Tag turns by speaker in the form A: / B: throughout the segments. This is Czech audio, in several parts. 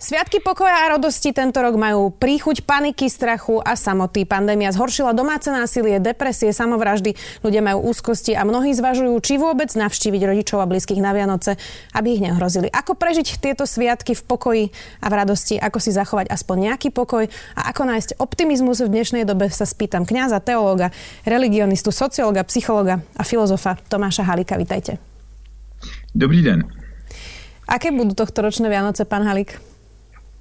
A: Sviatky pokoja a radosti tento rok majú príchuť paniky, strachu a samoty. Pandémia zhoršila domáce násilie, depresie, samovraždy. Ľudia majú úzkosti a mnohí zvažujú, či vôbec navštíviť rodičov a blízkych na Vianoce, aby ich nehrozili. Ako prežiť tieto sviatky v pokoji a v radosti, ako si zachovať aspoň nejaký pokoj a ako nájsť optimizmus v dnešnej dobe sa spýtam kňaza, teológa, religionistu, sociológa, psychologa a filozofa Tomáša Halika. Vítajte.
B: Dobrý den.
A: Aké budú tohto ročné Vianoce, pán Halik?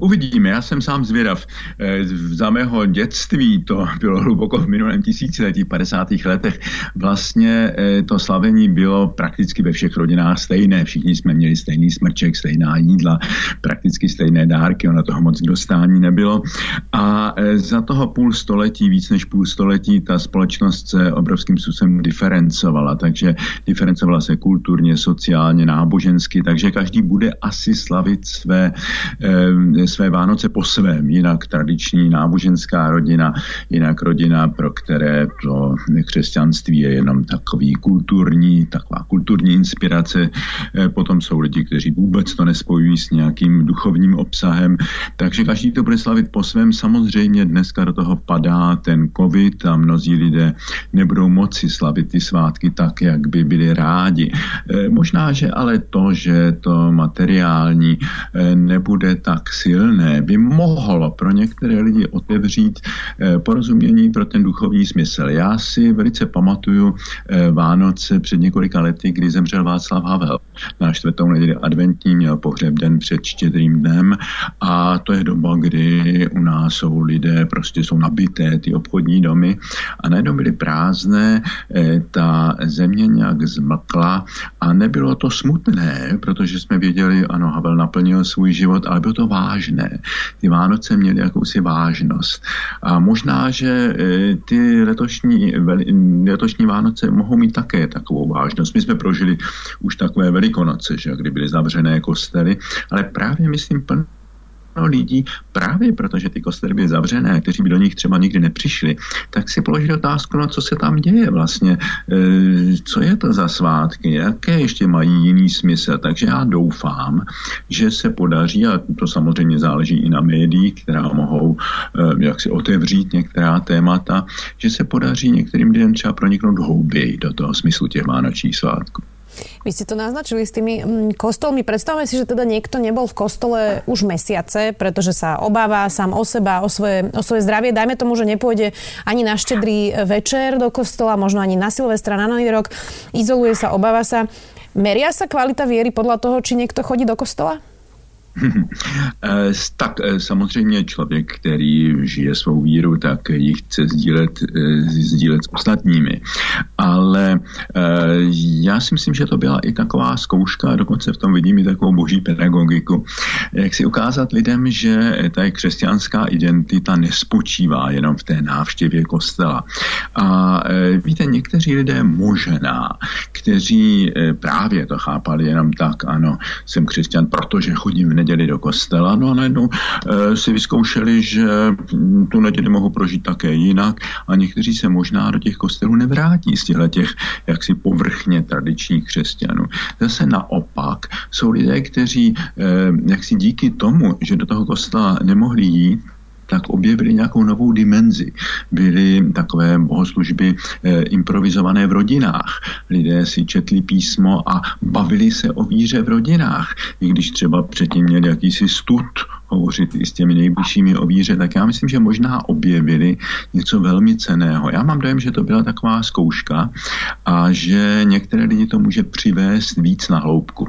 B: uvidíme, já jsem sám zvědav. Uh, za mého dětství, to bylo hluboko v minulém tisíciletí, 50. letech, vlastně uh, to slavení bylo prakticky ve všech rodinách stejné. Všichni jsme měli stejný smrček, stejná jídla, prakticky stejné dárky, ono toho moc dostání nebylo. A za toho půl století, víc než půl století, ta společnost se obrovským způsobem diferencovala, takže diferencovala se kulturně, sociálně, nábožensky, takže každý bude asi slavit své Eh, své Vánoce po svém, jinak tradiční náboženská rodina, jinak rodina, pro které to křesťanství je jenom takový kulturní, taková kulturní inspirace. Eh, potom jsou lidi, kteří vůbec to nespojují s nějakým duchovním obsahem, takže každý to bude slavit po svém. Samozřejmě dneska do toho padá ten covid a mnozí lidé nebudou moci slavit ty svátky tak, jak by byli rádi. Eh, možná, že ale to, že to materiální nebude tak silné, by mohlo pro některé lidi otevřít eh, porozumění pro ten duchovní smysl. Já si velice pamatuju eh, Vánoce před několika lety, kdy zemřel Václav Havel. Na čtvrtou neděli adventní měl pohřeb den před štědrým dnem a to je doba, kdy u nás jsou lidé, prostě jsou nabité ty obchodní domy a najednou byly prázdné, eh, ta země nějak zmlkla a nebylo to smutné, protože jsme věděli, ano, Havel naplnil svůj život, ale bylo to vážné. Ty Vánoce měly jakousi vážnost. A možná, že e, ty letošní, letošní Vánoce mohou mít také takovou vážnost. My jsme prožili už takové velikonoce, že kdy byly zavřené kostely, ale právě myslím plně lidí, právě protože ty kostely byly zavřené, kteří by do nich třeba nikdy nepřišli, tak si položili otázku, no co se tam děje vlastně, e, co je to za svátky, jaké ještě mají jiný smysl. Takže já doufám, že se podaří, a to samozřejmě záleží i na médiích, která mohou e, jak si otevřít některá témata, že se podaří některým lidem třeba proniknout hlouběji do toho smyslu těch vánočních svátků.
A: Vy ste to naznačili s tými mm, kostolmi. Predstavme si, že teda niekto nebol v kostole už mesiace, pretože sa obáva sám o seba, o svoje, o svoje zdravie. Dajme tomu, že nepôjde ani na štedrý večer do kostola, možno ani na Silvestra, na Nový rok. Izoluje sa, obáva sa. Meria sa kvalita viery podľa toho, či niekto chodí do kostola?
B: Eh, tak eh, samozřejmě člověk, který žije svou víru, tak ji chce sdílet, eh, sdílet s ostatními. Ale já si myslím, že to byla i taková zkouška, dokonce v tom vidím i takovou boží pedagogiku, jak si ukázat lidem, že ta křesťanská identita nespočívá jenom v té návštěvě kostela. A víte, někteří lidé možná, kteří právě to chápali jenom tak, ano, jsem křesťan, protože chodím v neděli do kostela, no a najednou e, si vyzkoušeli, že tu neděli mohou prožít také jinak a někteří se možná do těch kostelů nevrátí z těchto těch jaksi povrchně tradičních křesťanů. Zase naopak jsou lidé, kteří e, jaksi díky tomu, že do toho kostela nemohli jít, tak objevili nějakou novou dimenzi. Byly takové bohoslužby eh, improvizované v rodinách. Lidé si četli písmo a bavili se o víře v rodinách. I když třeba předtím měli jakýsi stud hovořit i s těmi nejbližšími o víře, tak já myslím, že možná objevili něco velmi ceného. Já mám dojem, že to byla taková zkouška a že některé lidi to může přivést víc na hloubku.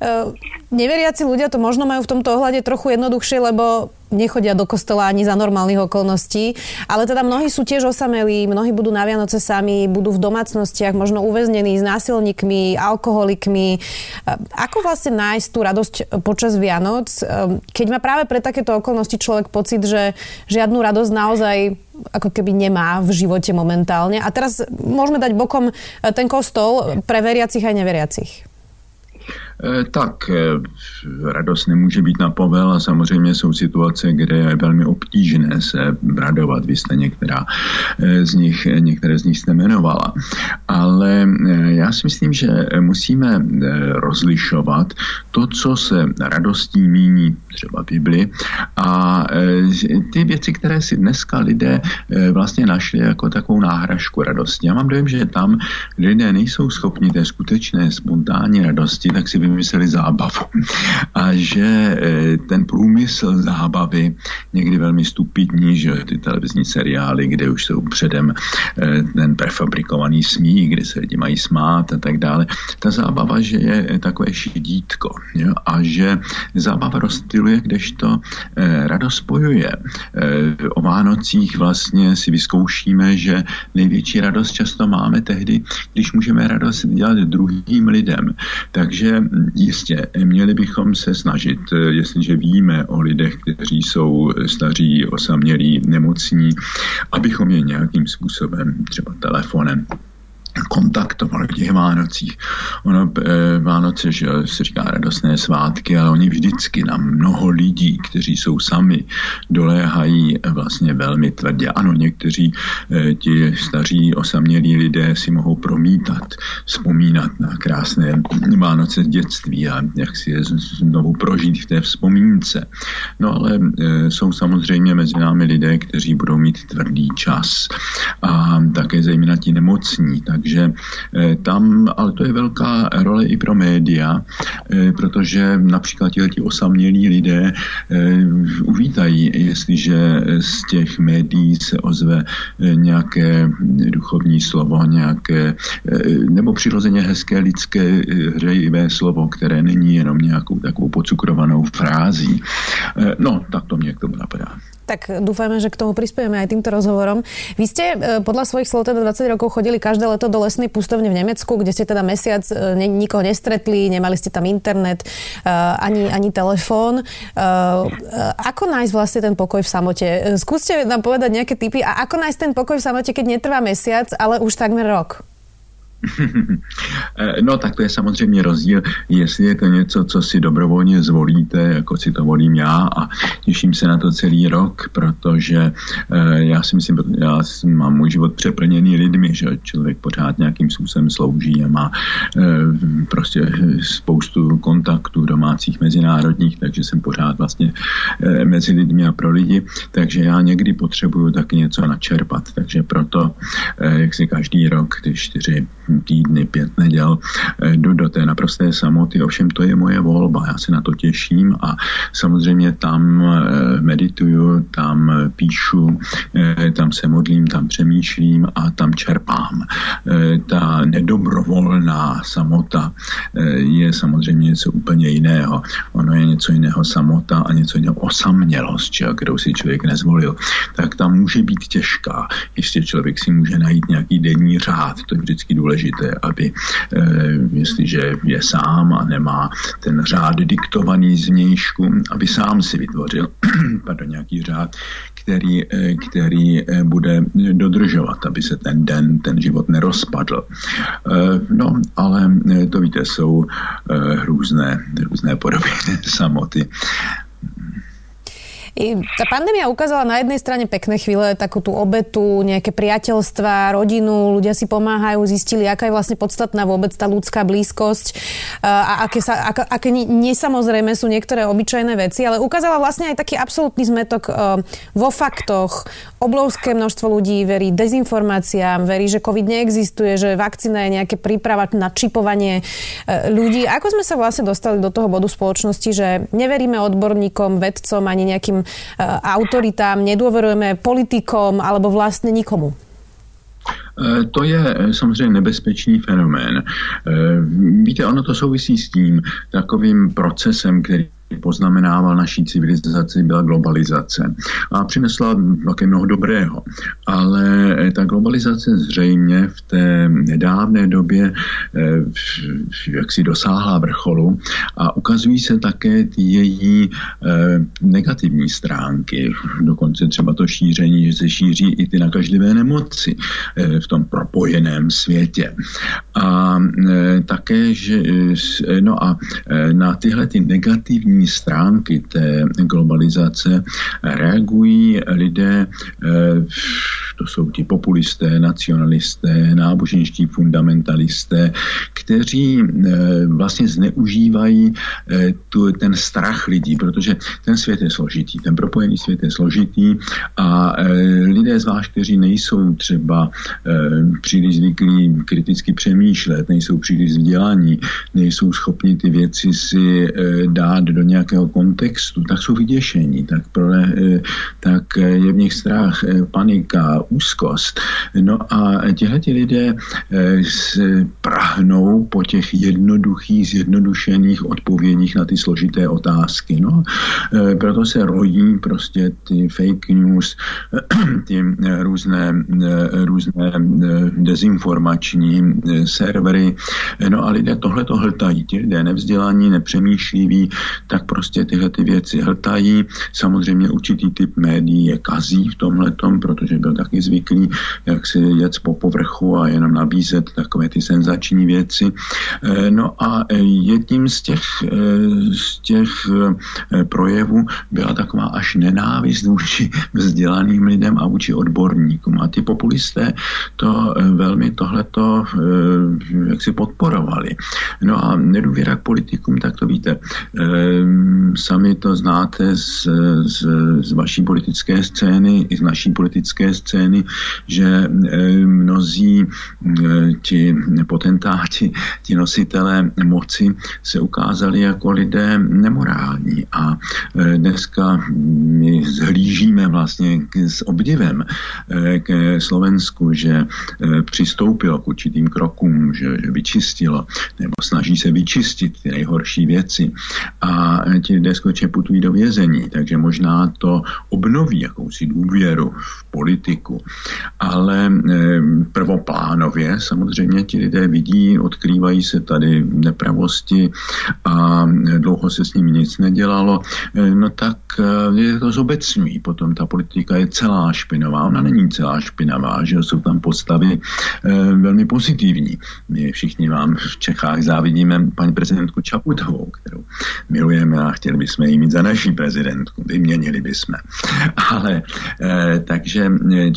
A: Uh, neveriaci ľudia to možno majú v tomto ohľade trochu jednoduchšie, lebo nechodia do kostola ani za normálnych okolností. Ale teda mnohí sú tiež osamelí, mnohí budú na Vianoce sami, budú v domácnostiach, možno uväznení s násilníkmi, alkoholikmi. Ako vlastne nájsť tú radosť počas Vianoc, keď má práve pre takéto okolnosti človek pocit, že žiadnu radosť naozaj ako keby nemá v živote momentálne. A teraz môžeme dať bokom ten kostol pre veriacich aj neveriacich.
B: Tak, radost nemůže být na povel a samozřejmě jsou situace, kde je velmi obtížné se radovat. Vy jste některá z nich, některé z nich jste jmenovala. Ale já si myslím, že musíme rozlišovat to, co se radostí míní třeba Bibli a ty věci, které si dneska lidé vlastně našli jako takovou náhražku radosti. Já mám dojem, že tam lidé nejsou schopni té skutečné spontánní radosti, tak si vymysleli zábavu. A že eh, ten průmysl zábavy někdy velmi stupidní, že ty televizní seriály, kde už jsou předem eh, ten prefabrikovaný smích, kde se lidi mají smát a tak dále. Ta zábava, že je takové šidítko jo? a že zábava rozstyluje, kdežto radost spojuje. O Vánocích vlastně si vyzkoušíme, že největší radost často máme tehdy, když můžeme radost dělat druhým lidem. Takže jistě, měli bychom se snažit, jestliže víme o lidech, kteří jsou staří, osamělí, nemocní, abychom je nějakým způsobem, třeba telefonem, kontaktovali v těch Vánocích. Ono, e, Vánoce, že se říká radostné svátky, ale oni vždycky na mnoho lidí, kteří jsou sami, doléhají vlastně velmi tvrdě. Ano, někteří e, ti staří osamělí lidé si mohou promítat, vzpomínat na krásné Vánoce dětství a jak si je znovu prožít v té vzpomínce. No ale e, jsou samozřejmě mezi námi lidé, kteří budou mít tvrdý čas a také zejména ti nemocní, takže takže eh, tam, ale to je velká role i pro média, eh, protože například ti osamělí lidé eh, uvítají, jestliže z těch médií se ozve nějaké duchovní slovo, nějaké, nebo přirozeně hezké lidské hřejivé slovo, které není jenom nějakou takovou pocukrovanou frází. No, tak to mě k tomu napadá
A: tak dúfajme, že k tomu prispieme aj týmto rozhovorom. Vy ste e, podľa svojich slov teda 20 rokov chodili každé leto do lesnej pustovne v Nemecku, kde ste teda mesiac e, nikoho nestretli, nemali ste tam internet, e, ani, ani telefón. Ako nájsť vlastne ten pokoj v samote? Skúste nám povedať nejaké typy a ako nájsť ten pokoj v samote, keď netrvá mesiac, ale už takmer rok?
B: Eh, no tak to je samozřejmě rozdíl, jestli je to něco, co si dobrovolně zvolíte, jako si to volím já a těším se na to celý rok, protože eh, já si myslím, já mám můj život přeplněný lidmi, že člověk pořád nějakým způsobem slouží a má eh, prostě spoustu kontaktů domácích, mezinárodních, takže jsem pořád vlastně mezi lidmi a pro lidi, takže já někdy potřebuju taky něco načerpat, takže proto, jak si každý rok ty čtyři týdny, pět neděl, eh, jdu do té naprosté samoty. Ovšem to je moje volba, já se na to těším a samozřejmě tam eh, medituju, tam píšu, eh, tam se modlím, tam přemýšlím a tam čerpám. Ta nedobrovolná samota je samozřejmě něco úplně jiného. Ono je něco jiného samota a něco jiného osamělost, kterou si člověk nezvolil. Tak tam může být těžká. Ještě člověk si může najít nějaký denní řád, to je vždycky důležité důležité, aby eh, jestliže je sám a nemá ten řád diktovaný zvnějšku, aby sám si vytvořil pardon, nějaký řád, který, eh, který eh, bude dodržovat, aby se ten den, ten život nerozpadl. No, ale to víte, jsou různé, různé podoby samoty.
A: I tá pandémia ukázala na jednej strane pekné chvíle, takú tú obetu, nejaké priateľstva, rodinu, ľudia si pomáhajú, zistili, aká je vlastne podstatná vôbec tá ľudská blízkosť a aké, sa, aké, aké nesamozrejme sú niektoré obyčajné veci, ale ukázala vlastne aj taký absolútny zmetok vo faktoch. Obrovské množstvo ľudí verí dezinformáciám, verí, že COVID neexistuje, že vakcína je nejaké príprava na čipovanie ľudí. Ako sme sa vlastne dostali do toho bodu spoločnosti, že neveríme odborníkom, vedcom ani nejakým autoritám, nedôverujeme politikom alebo vlastne nikomu?
B: Eh, to je eh, samozřejmě nebezpečný fenomén. Víte, ono to souvisí s tím takovým procesem, který poznamenával naší civilizaci, byla globalizace. A přinesla také mnoho dobrého. Ale ta globalizace zřejmě v té nedávné době jak si dosáhla vrcholu a ukazují se také ty její negativní stránky. Dokonce třeba to šíření, že se šíří i ty nakažlivé nemoci v tom propojeném světě. A také, že no a na tyhle ty negativní stránky té globalizace reagují lidé, eh, to jsou ti populisté, nacionalisté, náboženští fundamentalisté, kteří eh, vlastně zneužívají eh, tu, ten strach lidí, protože ten svět je složitý, ten propojený svět je složitý a lidé zvlášť, kteří nejsou třeba příliš zvyklí kriticky přemýšlet, nejsou příliš vzdělaní, nejsou schopni ty věci si dát do nějakého kontextu, tak jsou vyděšení, tak, pro, eh, tak je v nich strach, eh, panika, úzkost. No a těhle lidé eh, prahnou po těch jednoduchých, zjednodušených odpovědích na ty složité otázky. No, proto se rodí prostě ty fake news, ty různé, různé dezinformační servery. No a lidé tohle to hltají. Ti lidé nevzdělaní, nepřemýšliví, tak prostě tyhle ty věci hltají. Samozřejmě určitý typ médií je kazí v tomhle protože byl taky zvyklý, jak si jet po povrchu a jenom nabízet takové ty senzační věci. Eh, no a eh, jedním z těch, eh, z těch projevů byla taková až nenávist vůči vzdělaným lidem a vůči odborníkům. A ty populisté to velmi tohleto jak si podporovali. No a nedůvěra k politikům, tak to víte, sami to znáte z, z, z vaší politické scény i z naší politické scény, že ehm, mnozí ehm, ti potentáti, ti nositelé moci se ukázali jako lidé nemorální a dneska my zhlížíme vlastně s obdivem k Slovensku, že přistoupilo k určitým krokům, že, vyčistilo nebo snaží se vyčistit ty nejhorší věci a ti lidé skutečně putují do vězení, takže možná to obnoví jakousi důvěru v politiku. Ale eh, prvoplánově samozřejmě ti lidé vidí, odkrývají se tady nepravosti a dlouho se s ním nic nedělalo, eh, no tak eh, je to zobecňují. Potom ta politika je celá špinavá. Ona není celá špinavá, že jsou tam postavy velmi pozitivní. My všichni vám v Čechách závidíme paní prezidentku Čaputovou, kterou milujeme a chtěli bychom ji mít za naší prezidentku. Vyměnili bychom. Ale takže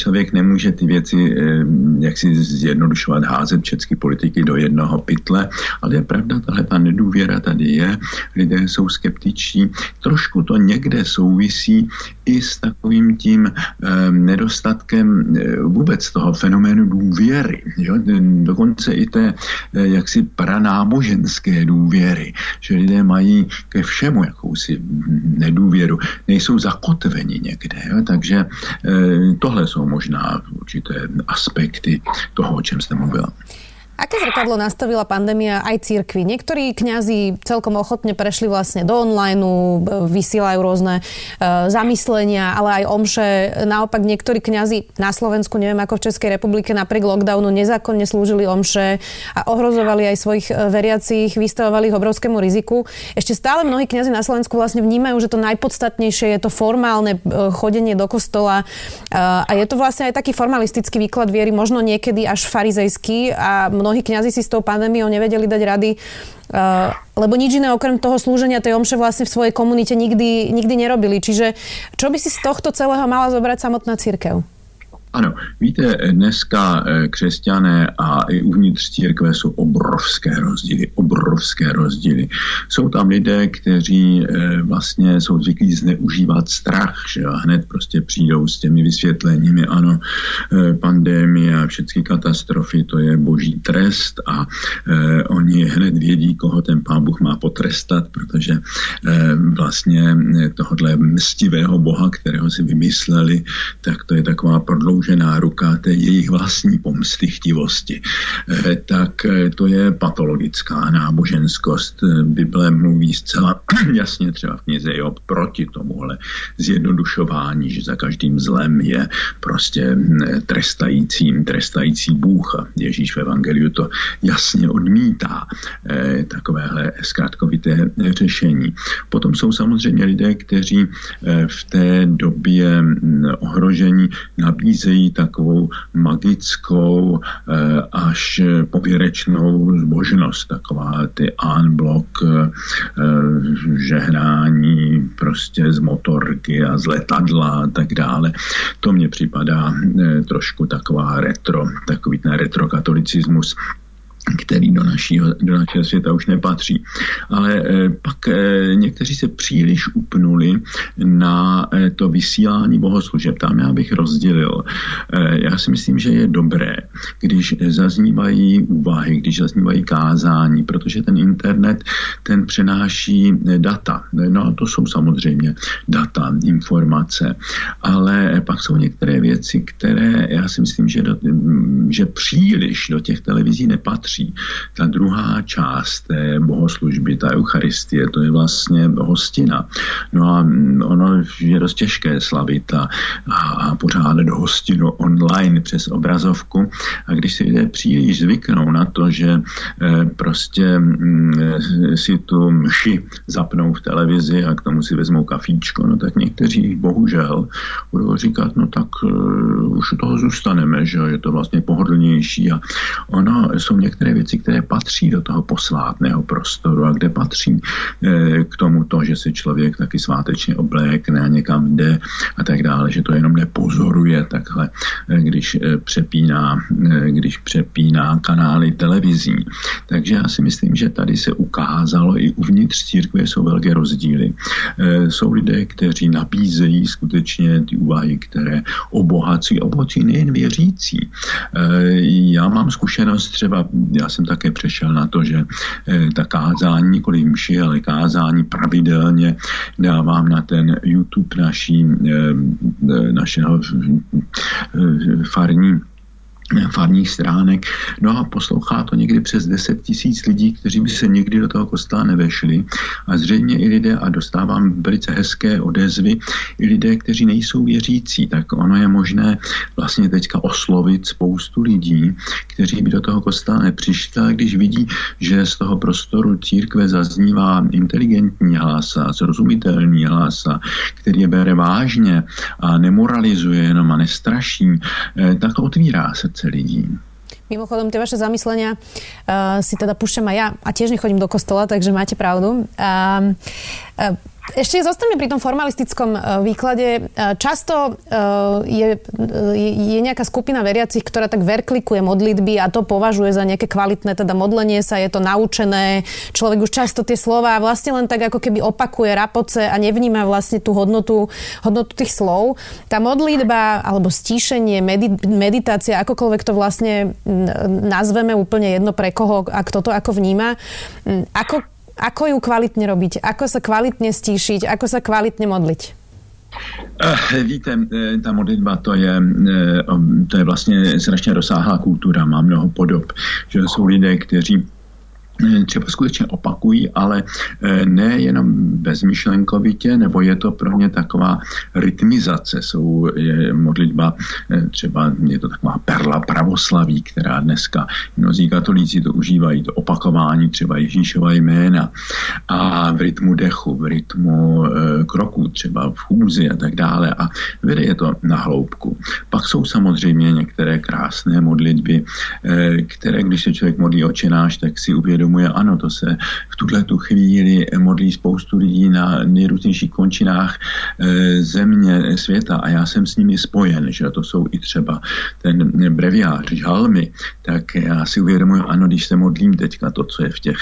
B: člověk nemůže ty věci eh, jak si zjednodušovat, házet všechny politiky do jednoho pytle, ale je pravda, tahle ta nedůvěra tady je, lidé jsou skeptičtí. Trošku to někde souvisí i s takovým tím eh, nedostatkem eh, vůbec toho fenoménu důvěry. Jo? Dokonce i té jaksi pranáboženské důvěry, že lidé mají ke všemu jakousi nedůvěru, nejsou zakotveni někde. Jo? Takže tohle jsou možná určité aspekty toho, o čem jste mluvila.
A: Aké zrkadlo nastavila pandémia aj církvy? Niektorí kňazi celkom ochotne prešli vlastne do online, vysielajú rôzne uh, zamyslenia, ale aj omše. Naopak niektorí kňazi na Slovensku, neviem ako v Českej republike, napriek lockdownu nezákonne slúžili omše a ohrozovali aj svojich e, veriacich, vystavovali ich obrovskému riziku. Ešte stále mnohí kňazi na Slovensku vlastne vnímajú, že to najpodstatnejšie je to formálne e, chodenie do kostola a je to vlastne aj taký formalistický výklad viery, možno niekedy až farizejský a mnohí kňazi si s tou pandémiou nevedeli dať rady, uh, lebo nič iné okrem toho slúženia tej omše vlastne v svojej komunite nikdy, nikdy nerobili. Čiže čo by si z tohto celého mala zobrať samotná církev?
B: Ano, víte, dneska eh, křesťané a i uvnitř církve jsou obrovské rozdíly, obrovské rozdíly. Jsou tam lidé, kteří eh, vlastně jsou zvyklí zneužívat strach, že hned prostě přijdou s těmi vysvětleními, ano, eh, pandémie a všechny katastrofy, to je boží trest a oni hned vědí, koho ten pán Bůh má potrestat, protože vlastně tohohle mstivého boha, kterého si vymysleli, tak to je taková prodloužená ruka té jejich vlastní pomsty chtivosti. Tak to je patologická náboženskost. Bible mluví zcela jasně třeba v knize Job proti tomuhle zjednodušování, že za každým zlem je prostě trestajícím, trestající Bůh. A Ježíš v Evangeliu to jasně odmítá, eh, takovéhle zkrátkovité řešení. Potom jsou samozřejmě lidé, kteří eh, v té době hm, ohrožení nabízejí takovou magickou eh, až pověrečnou zbožnost, taková ty unblock žehnání prostě z motorky a z letadla a tak dále. To mně připadá trošku taková retro, takový ten retrokatolicismus který do našího, do našeho světa už nepatří. Ale eh, pak eh, někteří se příliš upnuli na eh, to vysílání bohoslužeb. Tam já bych rozdělil. Já si myslím, že je dobré, když zaznívají úvahy, když zaznívají kázání, protože ten internet, ten přenáší data. No a to jsou samozřejmě data, informace. Ale pak jsou některé věci, které já si myslím, že, do, že příliš do těch televizí nepatří patří. Ta druhá část té bohoslužby, ta Eucharistie, to je vlastně hostina. No a ono je dost těžké slavit a, a pořád do hostinu online přes obrazovku. A když si lidé příliš zvyknou na to, že e, prostě mm, si tu mši zapnou v televizi a k tomu si vezmou kafíčko, no tak někteří bohužel budou říkat, no tak uh, už u toho zůstaneme, že je to vlastně pohodlnější a ono jsou některé některé věci, které patří do toho posvátného prostoru a kde patří eh, k tomu to, že si člověk taky svátečně oblékne a někam jde a tak dále, že to jenom nepozoruje takhle, eh, když eh, přepíná, když přepíná kanály televizní. Takže já si myslím, že tady se ukázalo i uvnitř církve jsou velké rozdíly. Jsou lidé, kteří nabízejí skutečně ty úvahy, které obohacují, obohacují nejen věřící. Já mám zkušenost třeba já jsem také přešel na to, že eh, ta kázání, nikoli mši, ale kázání pravidelně dávám na ten YouTube naší, eh, eh, našeho farní farních stránek. No a poslouchá to někdy přes 10 tisíc lidí, kteří by se nikdy do toho kostela nevešli. A zřejmě i lidé, a dostávám velice hezké odezvy, i lidé, kteří nejsou věřící, tak ono je možné vlastně teďka oslovit spoustu lidí, kteří by do toho kostela nepřišli, ale když vidí, že z toho prostoru církve zaznívá inteligentní hlasa, srozumitelný hlasa, který je bere vážně a nemoralizuje jenom a nestraší, eh, tak otvírá se srdce lidí.
A: Mimochodom, tie vaše zamyslenia uh, si teda púšťam aj ja a tiež nechodím do kostola, takže máte pravdu. Uh, uh, ešte zostaňme pri tom formalistickom e, výklade. E, často e, je, je nejaká skupina veriacich, ktorá tak verklikuje modlitby a to považuje za nejaké kvalitné teda modlenie sa, je to naučené. Človek už často tie slova vlastne len tak ako keby opakuje rapoce a nevníma vlastne tú hodnotu, hodnotu tých slov. Tá modlitba alebo stíšenie, meditácia, akokoľvek to vlastne nazveme úplne jedno pre koho a kto to ako vníma. Ako ako ju kvalitně robiť? Ako sa kvalitně stíšiť? Ako sa kvalitně modliť?
B: Uh, víte, eh, ta modlitba to je, eh, to je vlastně strašně rozsáhlá kultura, má mnoho podob, že jsou lidé, kteří Eh, třeba skutečně opakují, ale eh, ne jenom bezmyšlenkovitě, nebo je to pro ně taková rytmizace. Jsou je modlitba, eh, třeba je to taková perla pravoslaví, která dneska mnozí katolíci to užívají, to opakování třeba Ježíšova jména a v rytmu dechu, v rytmu kroku, třeba v chůzi a tak dále a vede je to na hloubku. Pak jsou samozřejmě některé krásné modlitby, které když se člověk modlí očenáš, tak si uvědomí, uvědomuje, ano, to se v tuhle tu chvíli modlí spoustu lidí na nejrůznějších končinách e, země, světa a já jsem s nimi spojen, že to jsou i třeba ten breviář, žalmy, tak já si uvědomuji, ano, když se modlím teďka to, co je v těch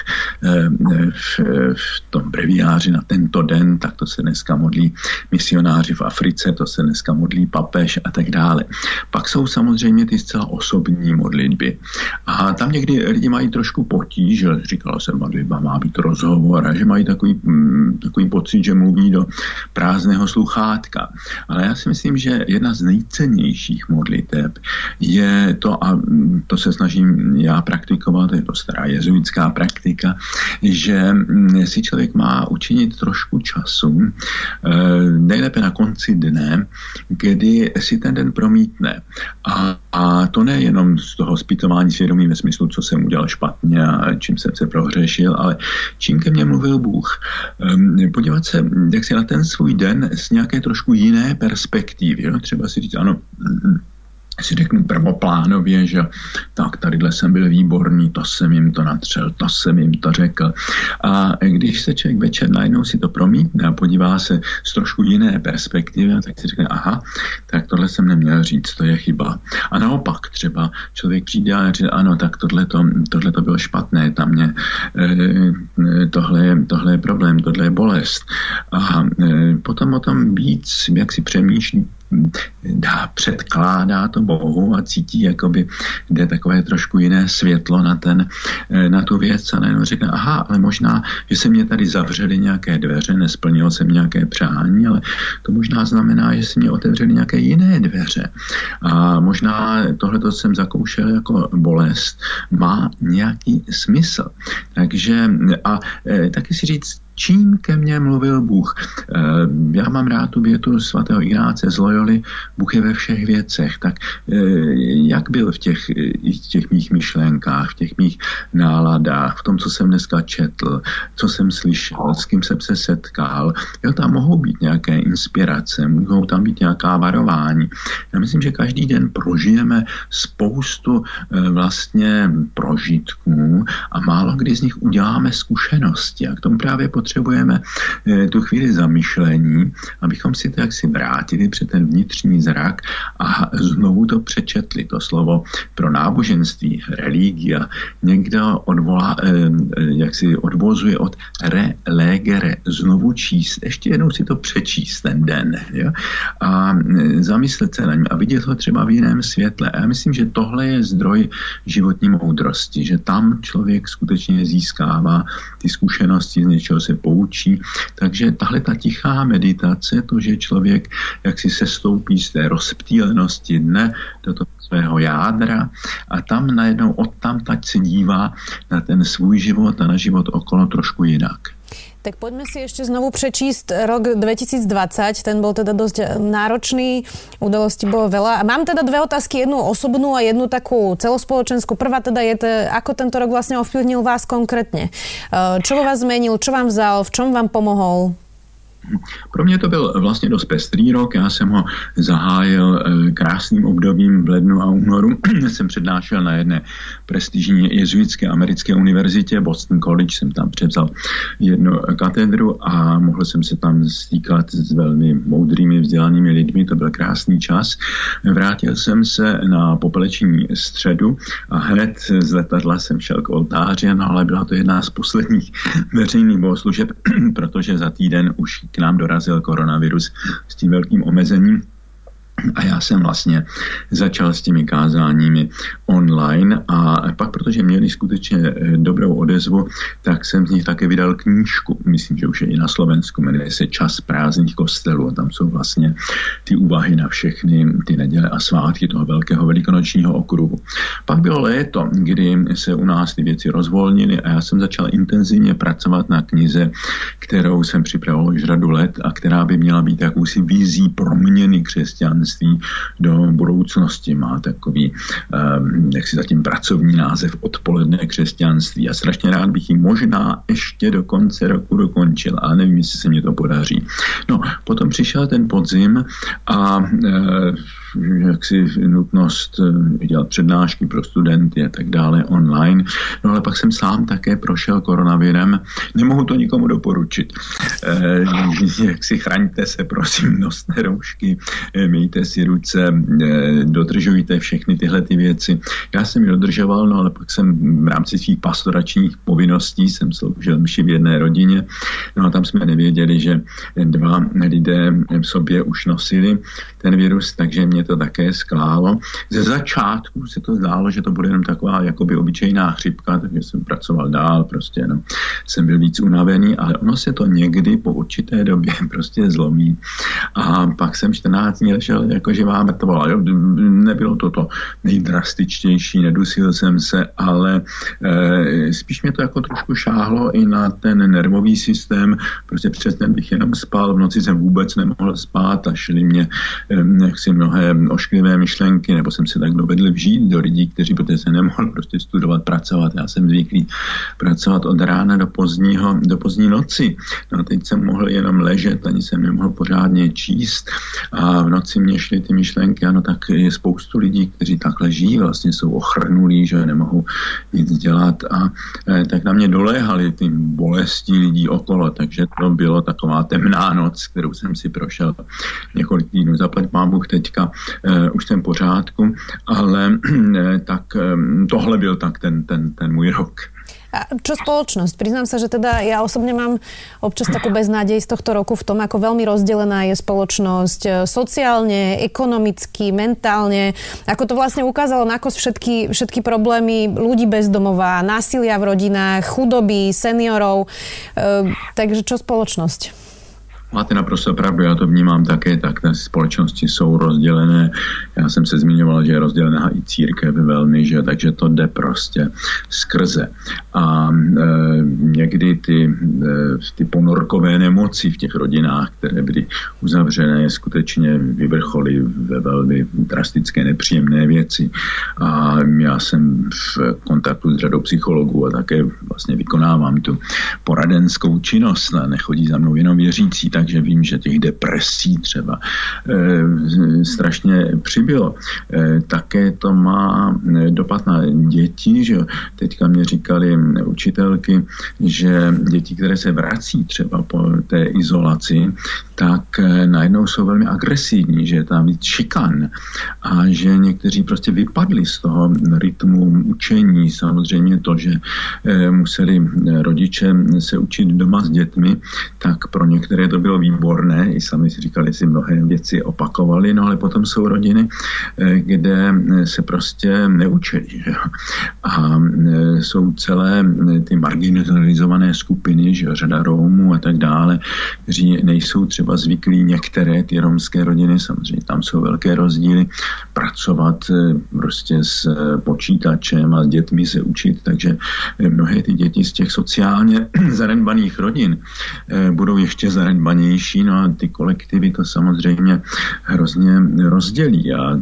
B: v, v tom breviáři na tento den, tak to se dneska modlí misionáři v Africe, to se dneska modlí papež a tak dále. Pak jsou samozřejmě ty zcela osobní modlitby. A tam někdy lidi mají trošku potíž, že říkalo se modlitba má být rozhovor a že mají takový, mm, takový pocit, že mluví do prázdného sluchátka. Ale já si myslím, že jedna z nejcennějších modliteb je to, a to se snažím já praktikovat, je to stará jezuitská praktika, že mm, si člověk má učinit trošku času, eh, nejlépe na konci dne, kdy si ten den promítne. A, a to nejenom z toho zpytování svědomí ve smyslu, co jsem udělal špatně a čím jsem se prohřešil, ale čím ke mně mluvil Bůh. Ehm, podívat se, jak si na ten svůj den z nějaké trošku jiné perspektivy. Jo? Třeba si říct, ano, si řeknu prvoplánově, že tak tadyhle jsem byl výborný, to jsem jim to natřel, to jsem jim to řekl. A když se člověk večer najednou si to promítne a podívá se z trošku jiné perspektivy, tak si řekne, aha, tak tohle jsem neměl říct, to je chyba. A naopak třeba člověk přijde a říká, ano, tak tohle to, tohle to bylo špatné, tam mě, eh, tohle, je, tohle je problém, tohle je bolest. A eh, potom o tom víc, jak si přemýšlí, dá, předkládá to Bohu a cítí, jakoby jde takové trošku jiné světlo na, ten, eh, na tu věc a najednou řekne, aha, ale možná, že se mě tady zavřely nějaké dveře, nesplnil jsem nějaké přání, ale to možná znamená, že se mě otevřely nějaké jiné dveře. A možná tohle, co jsem zakoušel jako bolest, má nějaký smysl. Takže a e, taky si říct, čím ke mně mluvil Bůh. Eh, já mám rád tu větu svatého Ignáce z Loyoli, Bůh je ve všech věcech. Tak eh, jak byl v těch, v těch mých myšlenkách, v těch mých náladách, v tom, co jsem dneska četl, co jsem slyšel, s kým jsem se setkal. Jo, tam mohou být nějaké inspirace, mohou tam být nějaká varování. Já myslím, že každý den prožijeme spoustu eh, vlastně prožitků a málo kdy z nich uděláme zkušenosti. A k tomu právě potřebujeme eh, tu chvíli zamyšlení, abychom si to jaksi vrátili před ten vnitřní zrak a znovu to přečetli. To slovo pro náboženství, religia, někdo odvolá, eh, eh, jak si odvozuje od relegere, znovu číst, ještě jednou si to přečíst ten den jo? a zamyslet se na něm a vidět ho třeba v jiném světle. A já myslím, že tohle je zdroj životní moudrosti, že tam člověk skutečně získává ty zkušenosti z něčeho se poučí. Takže tahle ta tichá meditace, to, že člověk jak si sestoupí z té rozptýlenosti dne do toho svého jádra a tam najednou od tam tať se dívá na ten svůj život a na život okolo trošku jinak.
A: Tak poďme si ešte znovu prečíst rok 2020. Ten bol teda dosť náročný, udalostí bolo veľa. A mám teda dve otázky, jednu osobnú a jednu takú celospoločenskú. Prvá teda je, ako tento rok vlastne ovplyvnil vás konkrétne. Čo vo vás zmenil, čo vám vzal, v čom vám pomohol?
B: Pro mě to byl vlastně dost pestrý rok. Já jsem ho zahájil eh, krásným obdobím v lednu a únoru. jsem přednášel na jedné prestižní jezuitské americké univerzitě, Boston College, jsem tam převzal jednu katedru a mohl jsem se tam stýkat s velmi moudrými, vzdělanými lidmi. To byl krásný čas. Vrátil jsem se na popeleční středu a hned z letadla jsem šel k oltáři, no ale byla to jedna z posledních veřejných bohoslužeb, protože za týden už k nám dorazil koronavirus s tím velkým omezením a já jsem vlastně začal s těmi kázáními online a pak, protože měli skutečně eh, dobrou odezvu, tak jsem z nich také vydal knížku. Myslím, že už je i na Slovensku, jmenuje se Čas prázdných kostelů a tam jsou vlastně ty úvahy na všechny ty neděle a svátky toho velkého velikonočního okruhu. Pak bylo léto, kdy se u nás ty věci rozvolnily a já jsem začal intenzivně pracovat na knize, kterou jsem připravoval už řadu let a která by měla být jakousi vizí proměny křesťanství křesťanství do budoucnosti. Má takový, um, jak si zatím pracovní název odpoledne křesťanství a strašně rád bych ji možná ještě do konce roku dokončil, ale nevím, jestli se mi to podaří. No, potom přišel ten podzim a uh, jaksi nutnost eh, dělat přednášky pro studenty a tak dále online. No ale pak jsem sám také prošel koronavirem. Nemohu to nikomu doporučit. E, jak si chraňte se, prosím, noste roušky, e, mějte si ruce, dodržujte všechny tyhle ty věci. Já jsem ji dodržoval, no ale pak jsem v rámci svých pastoračních povinností jsem sloužil mši v jedné rodině. No a tam jsme nevěděli, že dva lidé v sobě už nosili ten virus, takže mě mě to také sklálo. Ze začátku se to zdálo, že to bude jenom taková jakoby obyčejná chřipka, takže jsem pracoval dál, prostě jenom jsem byl víc unavený, ale ono se to někdy po určité době prostě zlomí. A pak jsem 14 dní ležel jako živá mrtvola. Nebylo to to nejdrastičtější, nedusil jsem se, ale e, spíš mě to jako trošku šáhlo i na ten nervový systém, prostě přes den bych jenom spal, v noci jsem vůbec nemohl spát a šly mě e, jaksi mnohé ošklivé myšlenky, nebo jsem se tak dovedl vžít do lidí, kteří protože se nemohl prostě studovat, pracovat. Já jsem zvyklý pracovat od rána do pozdního, do pozdní noci. No a teď jsem mohl jenom ležet, ani jsem nemohl pořádně číst a v noci mě šly ty myšlenky, ano, tak je spoustu lidí, kteří takhle žijí, vlastně jsou ochrnulí, že nemohou nic dělat a e, tak na mě doléhaly ty bolesti lidí okolo, takže to bylo taková temná noc, kterou jsem si prošel několik týdnů. Zaplať mám Bůh teďka, už jsem pořádku, ale e, tak e, tohle byl tak ten, ten, ten můj rok.
A: A čo spoločnosť? Priznám sa, že teda ja osobne mám občas takú beznádej z tohto roku v tom, ako veľmi rozdelená je spoločnosť sociálne, ekonomicky, mentálne. Ako to vlastne ukázalo na kos všetky, všetky problémy ľudí bezdomová, násilia v rodinách, chudoby, seniorov. E, takže čo spoločnosť?
B: Máte naprosto pravdu, já to vnímám také tak. Ty společnosti jsou rozdělené. Já jsem se zmiňoval, že je rozdělená i církev velmi, že takže to jde prostě skrze. A e, někdy ty, e, ty ponorkové nemoci v těch rodinách, které byly uzavřené, skutečně vyvrcholy ve velmi drastické nepříjemné věci. A já jsem v kontaktu s řadou psychologů a také vlastně vykonávám tu poradenskou činnost. Nechodí za mnou jenom věřící, tak takže vím, že těch depresí třeba e, strašně přibylo. E, také to má eh, dopad na děti, že teďka mě říkali učitelky, že děti, které se vrací třeba po té izolaci, tak najednou jsou velmi agresivní, že je tam víc šikan a že někteří prostě vypadli z toho rytmu učení. Samozřejmě to, že museli rodiče se učit doma s dětmi, tak pro některé to bylo bylo výborné, i sami si říkali, si mnohé věci opakovali, no ale potom jsou rodiny, eh, kde se prostě neučili. Že? A eh, jsou celé eh, ty marginalizované skupiny, že řada Rómů a tak dále, kteří nejsou třeba zvyklí některé ty romské rodiny, samozřejmě tam jsou velké rozdíly, pracovat prostě s počítačem a s dětmi se učit, takže mnohé ty děti z těch sociálně zanedbaných rodin budou ještě zanedbaní vzdělanější, no a ty kolektivy to samozřejmě hrozně rozdělí a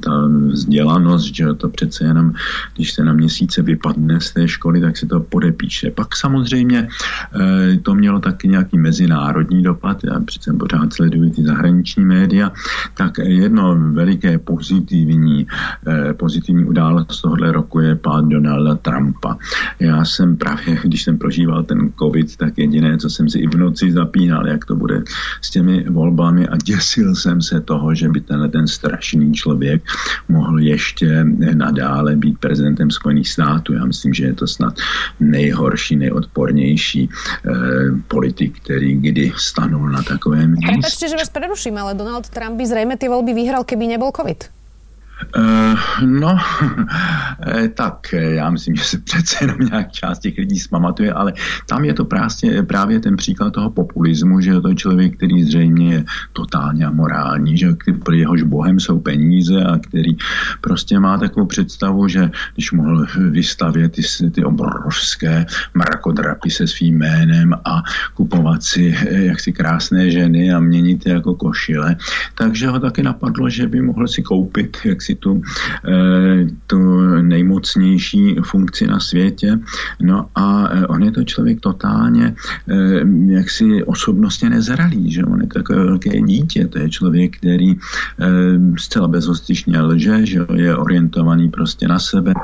B: ta vzdělanost, že to přece jenom, když se na měsíce vypadne z té školy, tak se to podepíše. Pak samozřejmě eh, to mělo taky nějaký mezinárodní dopad, já přece pořád sleduji ty zahraniční média, tak jedno veliké pozitivní, eh, pozitivní událost tohohle roku je pád Donalda Trumpa. Já jsem právě, když jsem prožíval ten covid, tak jediné, co jsem si i v noci zapínal, jak to to bude s těmi volbami a děsil jsem se toho, že by tenhle ten strašný člověk mohl ještě nadále být prezidentem Spojených států. Já myslím, že je to snad nejhorší, nejodpornější eh, politik, který kdy stanul na takovém místě.
A: Prepačte, že vás preruším, ale Donald Trump by zřejmě ty volby vyhral, keby nebyl COVID.
B: Uh, no, eh, tak já myslím, že se přece jenom nějak část těch lidí zpamatuje, ale tam je to právě, právě ten příklad toho populismu, že je to člověk, který zřejmě je totálně amorální, že který, jehož bohem jsou peníze a který prostě má takovou představu, že když mohl vystavět ty, ty obrovské mrakodrapy se svým jménem a kupovat si eh, jaksi krásné ženy a měnit je jako košile, takže ho taky napadlo, že by mohl si koupit jak si tu, eh, tu nejmocnější funkci na světě. No a eh, on je to člověk totálně eh, jaksi osobnostně nezralý, že on je takové velké dítě, to je člověk, který zcela bezostyšně lže, že je orientovaný prostě na sebe.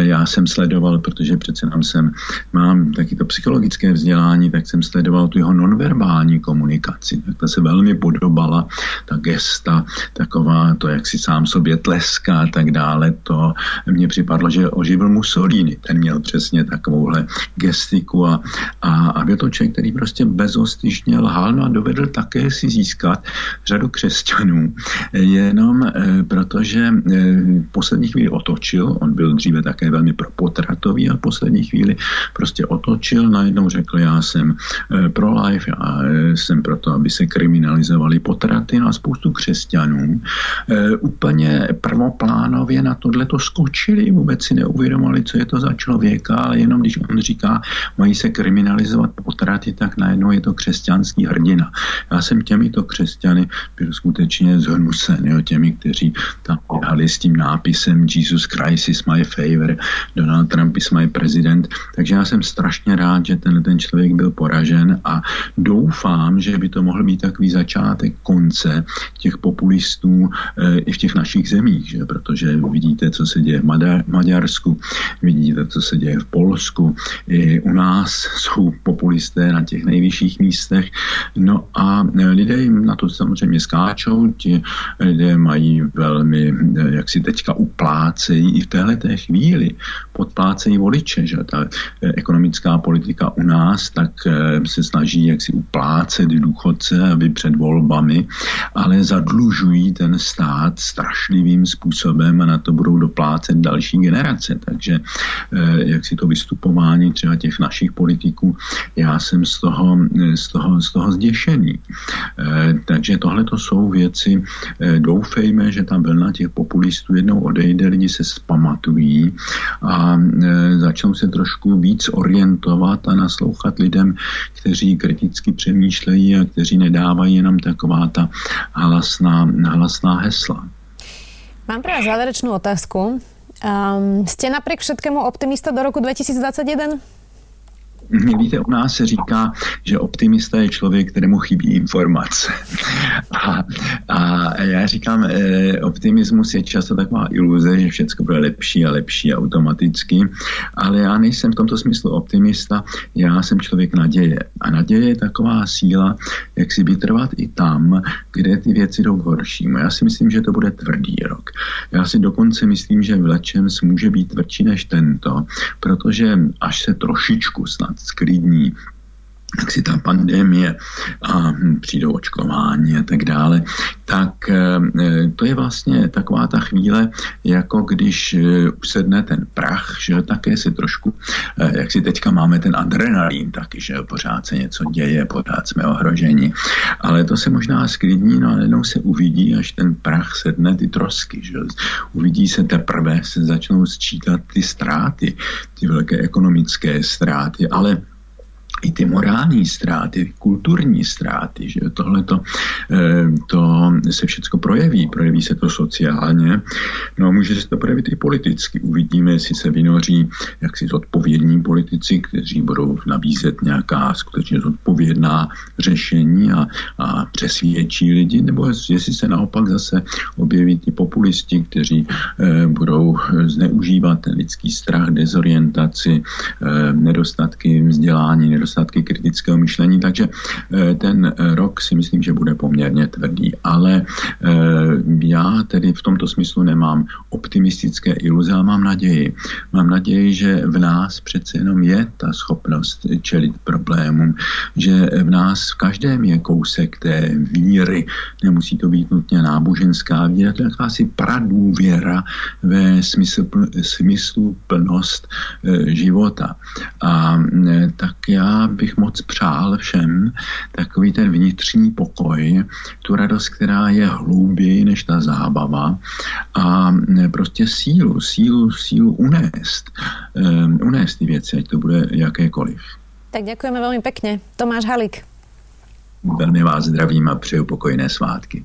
B: Já jsem sledoval, protože přece nám jsem, mám taky to psychologické vzdělání, tak jsem sledoval tu jeho nonverbální komunikaci. Tak ta se velmi podobala, ta gesta, taková to, jak si sám sobě tleska a tak dále, to mně připadlo, že oživil Mussolini. Ten měl přesně takovouhle gestiku a, a, a byl to člověk, který prostě bezostyšně lhal no a dovedl také si získat řadu křesťanů, jenom e, protože e, v poslední chvíli otočil, on byl dříve také velmi propotratový a v poslední chvíli prostě otočil, najednou řekl, já jsem e, pro life a jsem proto, aby se kriminalizovaly potraty no a spoustu křesťanů úplně prvoplánově na tohle to skočili, vůbec si neuvědomili, co je to za člověka, ale jenom když on říká, mají se kriminalizovat potraty, tak najednou je to křesťanský hrdina. Já jsem těmito křesťany byl skutečně zhnusen, jo, těmi, kteří tam běhali s tím nápisem Jesus Christ is my favor, Donald Trump is my president, takže já jsem strašně rád, že ten, ten člověk byl poražen a doufám, že by to mohl být takový začátek konce těch populistů e, i v těch našich zemích, že? protože vidíte, co se děje v Maďarsku, vidíte, co se děje v Polsku, i u nás jsou populisté na těch nejvyšších místech, no a eh, lidé jim na to samozřejmě skáčou, ti lidé mají velmi, eh, jak si teďka uplácejí i v téhle té chvíli, podplácejí voliče, že? Ta ekonomická politika u nás tak se snaží jak si uplácet důchodce, aby před volbami, ale zadlužují ten stát strašlivým způsobem a na to budou doplácet další generace. Takže eh, jak si to vystupování třeba těch našich politiků, já jsem z toho, z toho, z toho zděšený. Eh, takže tohle to jsou věci, eh, doufejme, že ta vlna těch populistů jednou odejde, lidi se spamatují a začnou se trošku víc orientovat a naslouchat lidem, kteří kriticky přemýšlejí a kteří nedávají jenom taková ta hlasná, hlasná hesla.
A: Mám pre vás záverečnú otázku. Um, ste napriek všetkému optimista do roku 2021?
B: Víte, u nás se říká, že optimista je člověk, kterému chybí informace. A, a já říkám, eh, optimismus je často taková iluze, že všechno bude lepší a lepší automaticky, ale já nejsem v tomto smyslu optimista, já jsem člověk naděje. A naděje je taková síla, jak si vytrvat i tam, kde ty věci jdou k horšímu. Já si myslím, že to bude tvrdý rok. Já si dokonce myslím, že v lečem může být tvrdší než tento, protože až se trošičku snad sklidní jak si ta pandemie a přijdou očkování a tak dále, tak eh, to je vlastně taková ta chvíle, jako když eh, usedne ten prach, že také se trošku, eh, jak si teďka máme ten adrenalin taky, že pořád se něco děje, pořád jsme ohroženi, ale to se možná sklidní, no a jednou se uvidí, až ten prach sedne ty trosky, že uvidí se teprve, se začnou sčítat ty ztráty, ty velké ekonomické ztráty, ale i ty morální ztráty, kulturní ztráty, že tohle eh, to se všechno projeví. Projeví se to sociálně, no a může se to projevit i politicky. Uvidíme, jestli se vynoří jaksi zodpovědní politici, kteří budou nabízet nějaká skutečně zodpovědná řešení a, a přesvědčí lidi, nebo jestli se naopak zase objeví ty populisti, kteří eh, budou zneužívat lidský strach, dezorientaci, eh, nedostatky vzdělání, nedostatky nedostatky kritického myšlení, takže eh, ten eh, rok si myslím, že bude poměrně tvrdý. Ale eh, já tedy v tomto smyslu nemám optimistické iluze, ale mám naději. Mám naději, že v nás přece jenom je ta schopnost čelit problémům, že v nás v každém je kousek té víry. Nemusí to být nutně náboženská víra, to je jakási pradůvěra ve smysl, smyslu plnost života. A tak já bych moc přál všem takový ten vnitřní pokoj, tu radost, která je hlouběji než ta zábava a prostě sílu, sílu, sílu unést, um, unést ty věci, ať to bude jakékoliv.
A: Tak děkujeme velmi pekne. Tomáš Halik.
B: Velmi vás zdravím a přeju pokojné svátky.